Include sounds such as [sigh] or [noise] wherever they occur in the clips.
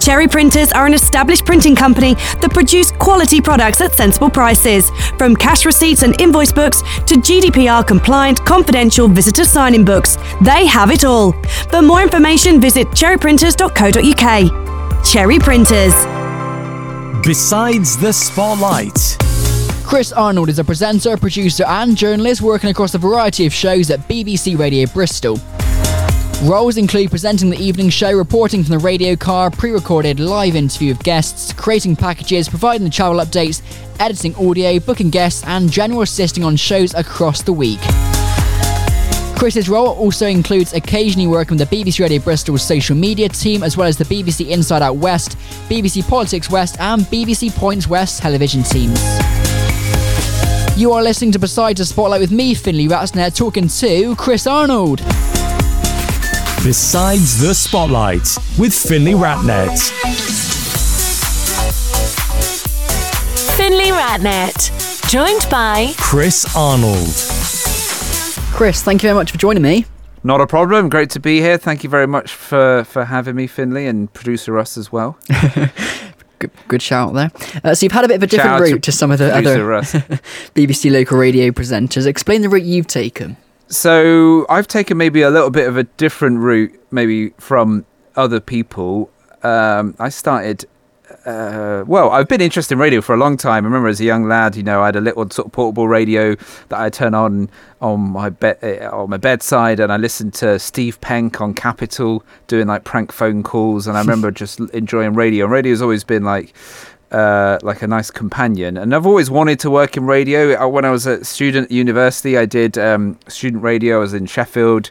Cherry Printers are an established printing company that produce quality products at sensible prices, from cash receipts and invoice books to GDPR compliant confidential visitor sign-in books. They have it all. For more information, visit cherryprinters.co.uk. Cherry Printers. Besides the spotlight. Chris Arnold is a presenter, producer, and journalist working across a variety of shows at BBC Radio Bristol. Roles include presenting the evening show, reporting from the radio car, pre recorded live interview of guests, creating packages, providing the travel updates, editing audio, booking guests, and general assisting on shows across the week. Chris's role also includes occasionally working with the BBC Radio Bristol's social media team, as well as the BBC Inside Out West, BBC Politics West, and BBC Points West television teams. You are listening to Beside the Spotlight with me, Finley Ratsnett, talking to Chris Arnold. Besides the Spotlight with Finley Ratnet. Finley Ratnet, joined by Chris Arnold. Chris, thank you very much for joining me. Not a problem. Great to be here. Thank you very much for, for having me, Finley, and producer Russ as well. [laughs] good, good shout there. Uh, so you've had a bit of a different Shout route to, to some of the other [laughs] BBC local radio presenters. Explain the route you've taken. So I've taken maybe a little bit of a different route, maybe from other people. Um, I started. Uh, well, I've been interested in radio for a long time. I remember as a young lad, you know, I had a little sort of portable radio that I turn on on my bed on my bedside, and I listened to Steve Penk on Capital doing like prank phone calls, and I remember [laughs] just enjoying radio. And radio's always been like uh, like a nice companion. And I've always wanted to work in radio. Uh, When I was a student at university, I did um, student radio. I was in Sheffield,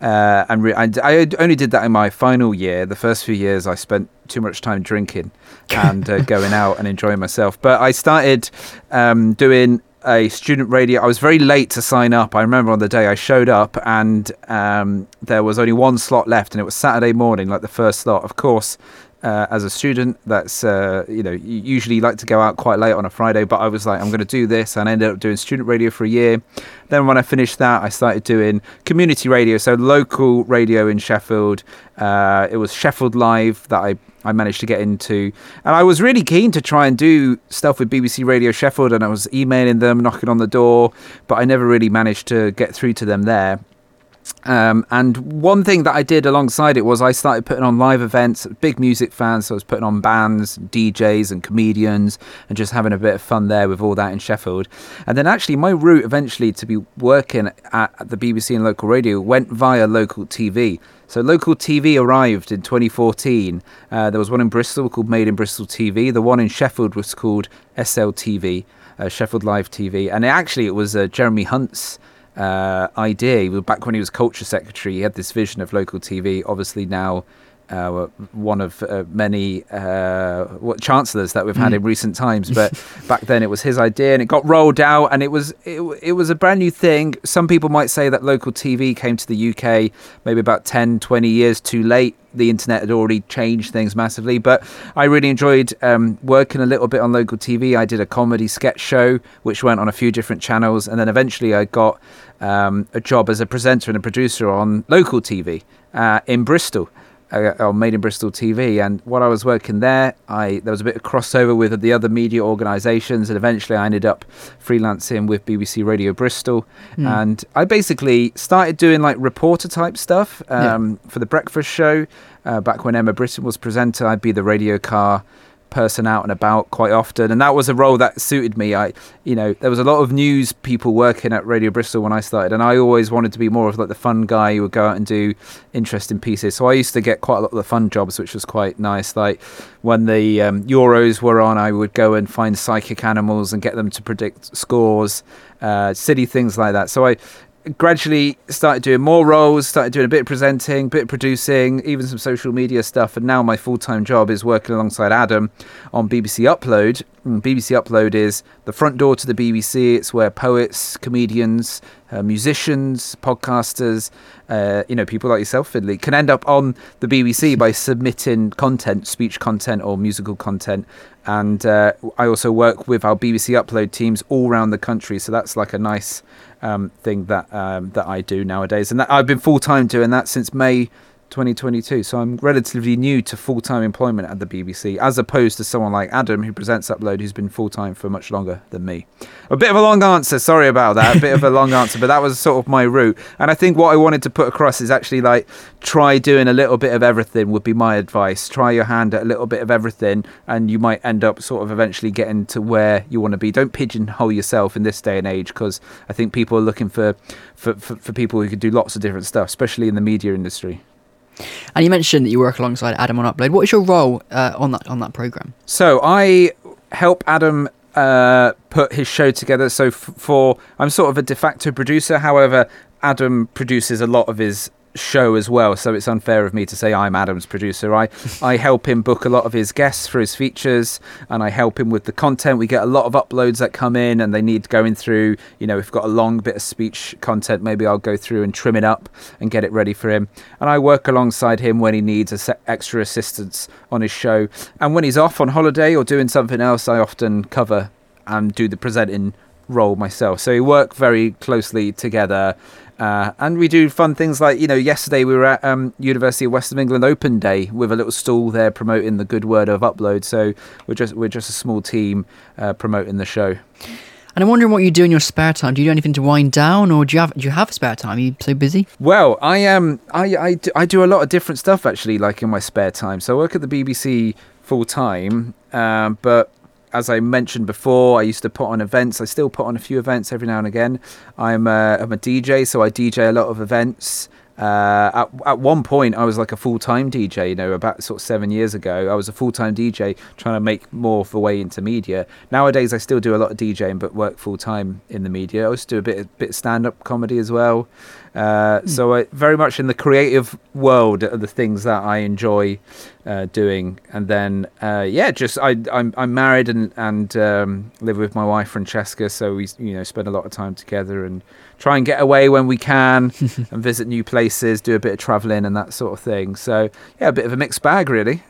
uh, and re- I, I only did that in my final year. The first few years, I spent too much time drinking and uh, [laughs] going out and enjoying myself. But I started um, doing a student radio. I was very late to sign up. I remember on the day I showed up and um, there was only one slot left, and it was Saturday morning, like the first slot. Of course, uh, as a student, that's uh, you know you usually like to go out quite late on a Friday, but I was like, I'm going to do this, and I ended up doing student radio for a year. Then when I finished that, I started doing community radio, so local radio in Sheffield. Uh, it was Sheffield Live that I I managed to get into, and I was really keen to try and do stuff with BBC Radio Sheffield, and I was emailing them, knocking on the door, but I never really managed to get through to them there. Um, and one thing that I did alongside it was I started putting on live events. Big music fans. so I was putting on bands, DJs, and comedians, and just having a bit of fun there with all that in Sheffield. And then actually, my route eventually to be working at the BBC and local radio went via local TV. So local TV arrived in 2014. Uh, there was one in Bristol called Made in Bristol TV. The one in Sheffield was called SLTV, uh, Sheffield Live TV, and it, actually it was uh, Jeremy Hunt's uh, idea. Back when he was culture secretary, he had this vision of local TV. Obviously now. Uh, one of uh, many uh, what chancellors that we've had in recent times, but [laughs] back then it was his idea, and it got rolled out, and it was it, it was a brand new thing. Some people might say that local TV came to the UK maybe about 10, 20 years too late. The internet had already changed things massively, but I really enjoyed um, working a little bit on local TV. I did a comedy sketch show which went on a few different channels, and then eventually I got um, a job as a presenter and a producer on local TV uh, in Bristol. Uh, on Made in Bristol TV, and while I was working there, I there was a bit of crossover with the other media organisations, and eventually I ended up freelancing with BBC Radio Bristol, and I basically started doing like reporter type stuff um, for the breakfast show. Uh, back when Emma Britton was presenter, I'd be the radio car person out and about quite often. And that was a role that suited me. I you know there was a lot of news people working at radio bristol when i started and i always wanted to be more of like the fun guy who would go out and do interesting pieces. So i used to get quite a lot of the fun jobs which was quite nice. Like when the um, euros were on i would go and find psychic animals and get them to predict scores uh, silly things like that. So i gradually started doing more roles, started doing a bit of presenting, bit of producing, even some social media stuff. And now my full time job is working alongside Adam on BBC Upload. BBC Upload is the front door to the BBC. It's where poets, comedians, uh, musicians, podcasters, uh, you know, people like yourself, Finley, can end up on the BBC [laughs] by submitting content, speech content or musical content. And uh, I also work with our BBC Upload teams all around the country. So that's like a nice um, thing that um, that I do nowadays, and that, I've been full time doing that since May 2022. So I'm relatively new to full time employment at the BBC, as opposed to someone like Adam, who presents Upload, who's been full time for much longer than me. A bit of a long answer, sorry about that. A bit of a long answer, but that was sort of my route. And I think what I wanted to put across is actually like try doing a little bit of everything, would be my advice. Try your hand at a little bit of everything, and you might end up sort of eventually getting to where you want to be. Don't pigeonhole yourself in this day and age because I think people are looking for, for, for, for people who could do lots of different stuff, especially in the media industry. And you mentioned that you work alongside Adam on Upload. What is your role uh, on that on that program? So I help Adam uh, put his show together. So f- for I'm sort of a de facto producer. However, Adam produces a lot of his show as well, so it's unfair of me to say I'm Adam's producer. I I help him book a lot of his guests for his features, and I help him with the content. We get a lot of uploads that come in, and they need going through. You know, we've got a long bit of speech content, maybe I'll go through and trim it up and get it ready for him. And I work alongside him when he needs extra assistance on his show, and when he's off on holiday or doing something else, I often cover and do the presenting role myself. So we work very closely together. Uh, and we do fun things like, you know, yesterday we were at um, University of West of England Open Day with a little stall there promoting the good word of upload. So we're just we're just a small team uh, promoting the show. And I'm wondering what you do in your spare time. Do you do anything to wind down, or do you have do you have spare time? Are you so busy? Well, I am. I, I, do, I do a lot of different stuff actually, like in my spare time. So I work at the BBC full time, um, but as I mentioned before, I used to put on events. I still put on a few events every now and again. I'm a, I'm a DJ, so I DJ a lot of events. Uh, at, at one point, I was like a full time DJ, you know, about sort of seven years ago. I was a full time DJ trying to make more of a way into media. Nowadays, I still do a lot of DJing, but work full time in the media. I also do a bit, of, bit of stand up comedy as well. Uh, Hmm. So, I, very much in the creative world are the things that I enjoy uh, doing. And then, uh, yeah, just I, I'm, I'm married and, and um, live with my wife, Francesca. So we, you know, spend a lot of time together and try and get away when we can [laughs] and visit new places, do a bit of traveling and that sort of thing. So, yeah, a bit of a mixed bag, really.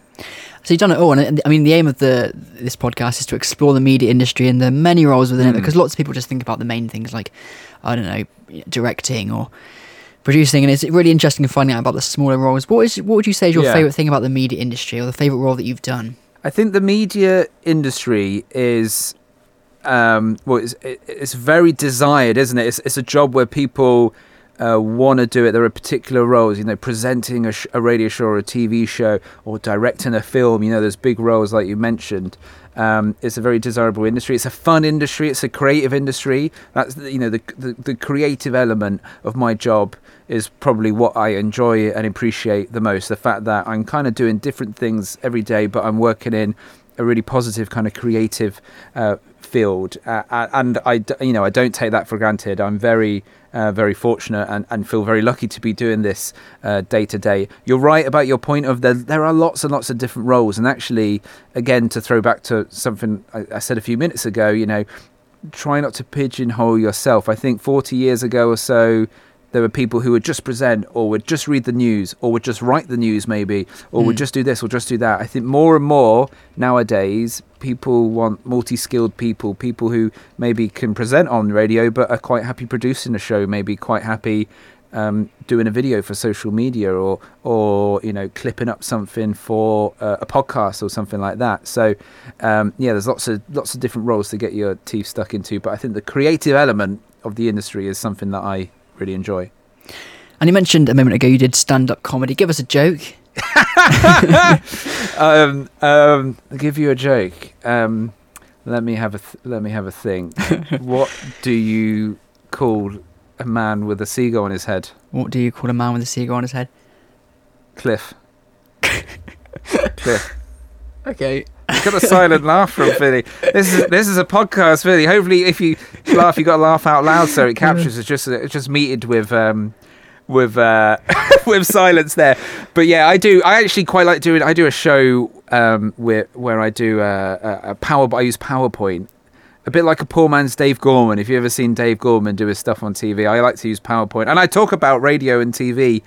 So you've done it all, and I mean, the aim of the this podcast is to explore the media industry and the many roles within it, Mm. because lots of people just think about the main things like, I don't know, directing or producing, and it's really interesting finding out about the smaller roles. What is what would you say is your Yeah. favorite thing about the media industry, or the favorite role that you've done? I think the media industry is, um, well, it's, it's very desired, isn't it? It's, it's a job where people uh, want to do it. There are particular roles, you know, presenting a, sh- a radio show or a TV show or directing a film. You know, there's big roles like you mentioned. Um, it's a very desirable industry. It's a fun industry. It's a creative industry. That's you know the, the the creative element of my job is probably what I enjoy and appreciate the most. The fact that I'm kind of doing different things every day, but I'm working in a really positive kind of creative uh, field, uh, and I you know I don't take that for granted. I'm very uh, very fortunate and, and feel very lucky to be doing this uh, day to day. You're right about your point of there there are lots and lots of different roles, and actually, again to throw back to something I, I said a few minutes ago, you know, try not to pigeonhole yourself. I think 40 years ago or so, there were people who would just present or would just read the news or would just write the news maybe or would Mm. just do this or just do that. I think more and more nowadays people want multi-skilled people, people who maybe can present on radio but are quite happy producing a show, maybe quite happy um, doing a video for social media or or you know clipping up something for uh, a podcast or something like that. So um, yeah, there's lots of lots of different roles to get your teeth stuck into. But I think the creative element of the industry is something that I really enjoy. And you mentioned a moment ago you did stand up comedy. Give us a joke. [laughs] um, um, I'll give you a joke. Um, let me have a th- let me have a think. [laughs] what do you call a man with a seagull on his head? What do you call a man with a seagull on his head? Cliff. [laughs] Cliff. Okay. You got a silent [laughs] laugh from Finley. This is this is a podcast, Finley. Hopefully, if you laugh, you got to laugh out loud, so it captures. It's just it's just meted with um with uh [laughs] with silence there. But yeah, I do. I actually quite like doing. I do a show um where where I do a, a, a power. I use PowerPoint. A bit like a poor man's Dave Gorman. If you've ever seen Dave Gorman do his stuff on TV, I like to use PowerPoint, and I talk about radio and TV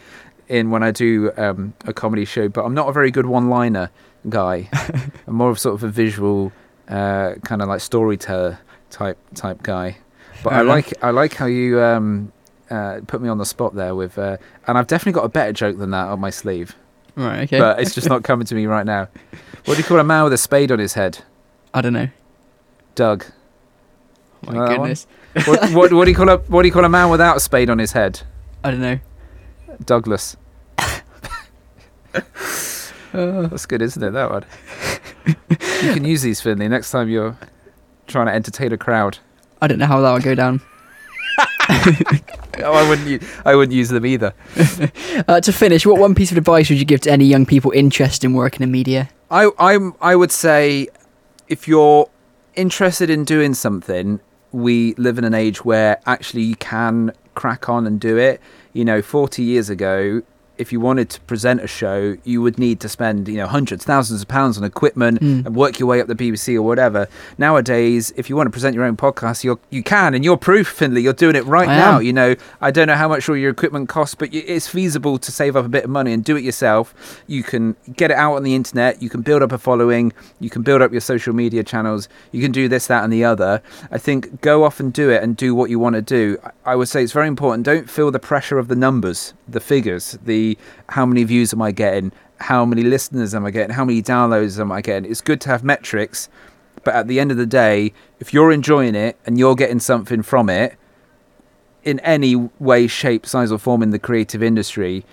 in when I do um, a comedy show. But I'm not a very good one-liner guy. [laughs] I'm more of sort of a visual, uh, kind of like storyteller type type guy. But Fair I enough. like I like how you um, uh, put me on the spot there with, uh, and I've definitely got a better joke than that on my sleeve, Right. Okay. but it's just not coming to me right now. What do you call a man with a spade on his head? I don't know. Doug. My You know goodness. What, [laughs] what, what do you call a What do you call a man without a spade on his head? I don't know. Douglas. [laughs] Uh, [laughs] That's good, isn't it? That one. you can use these, Finley, next time you're trying to entertain a crowd. I don't know how that would go down. Oh, [laughs] I wouldn't. u- I wouldn't use them either. [laughs] Uh, to finish, what one piece of advice would you give to any young people interested in working in media? I I'm I would say if you're interested in doing something, we live in an age where actually you can crack on and do it. You know, 40 years ago, if you wanted to present a show, you would need to spend, you know, hundreds, thousands of pounds on equipment Mm. and work your way up the BBC or whatever. Nowadays, if you want to present your own podcast, you you can, and you're proof, Finley. You're doing it right I now. am. You know, I don't know how much all your equipment costs, but it's feasible to save up a bit of money and do it yourself. You can get it out on the internet. You can build up a following. You can build up your social media channels. You can do this, that, and the other. I think go off and do it and do what you want to do. I- I would say it's very important. Don't feel the pressure of the numbers, the figures, the how many views am I getting, how many listeners am I getting, how many downloads am I getting. It's good to have metrics, but at the end of the day, if you're enjoying it and you're getting something from it, in any way, shape, size, or form in the creative industry,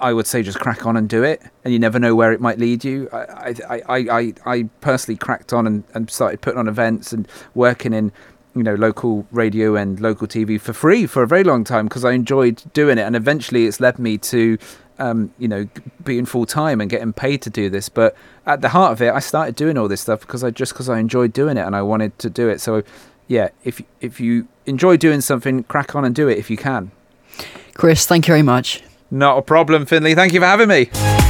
I would say just crack on and do it, and you never know where it might lead you. I, I, I, I, I personally cracked on and, and started putting on events and working in, you know, local radio and local TV for free for a very long time because I enjoyed doing it, and eventually it's led me to, um, you know, g- being full time and getting paid to do this. But at the heart of it, I started doing all this stuff because I just because I enjoyed doing it and I wanted to do it. So, yeah, if if you enjoy doing something, crack on and do it if you can. Chris, thank you very much. Not a problem, Finley. Thank you for having me.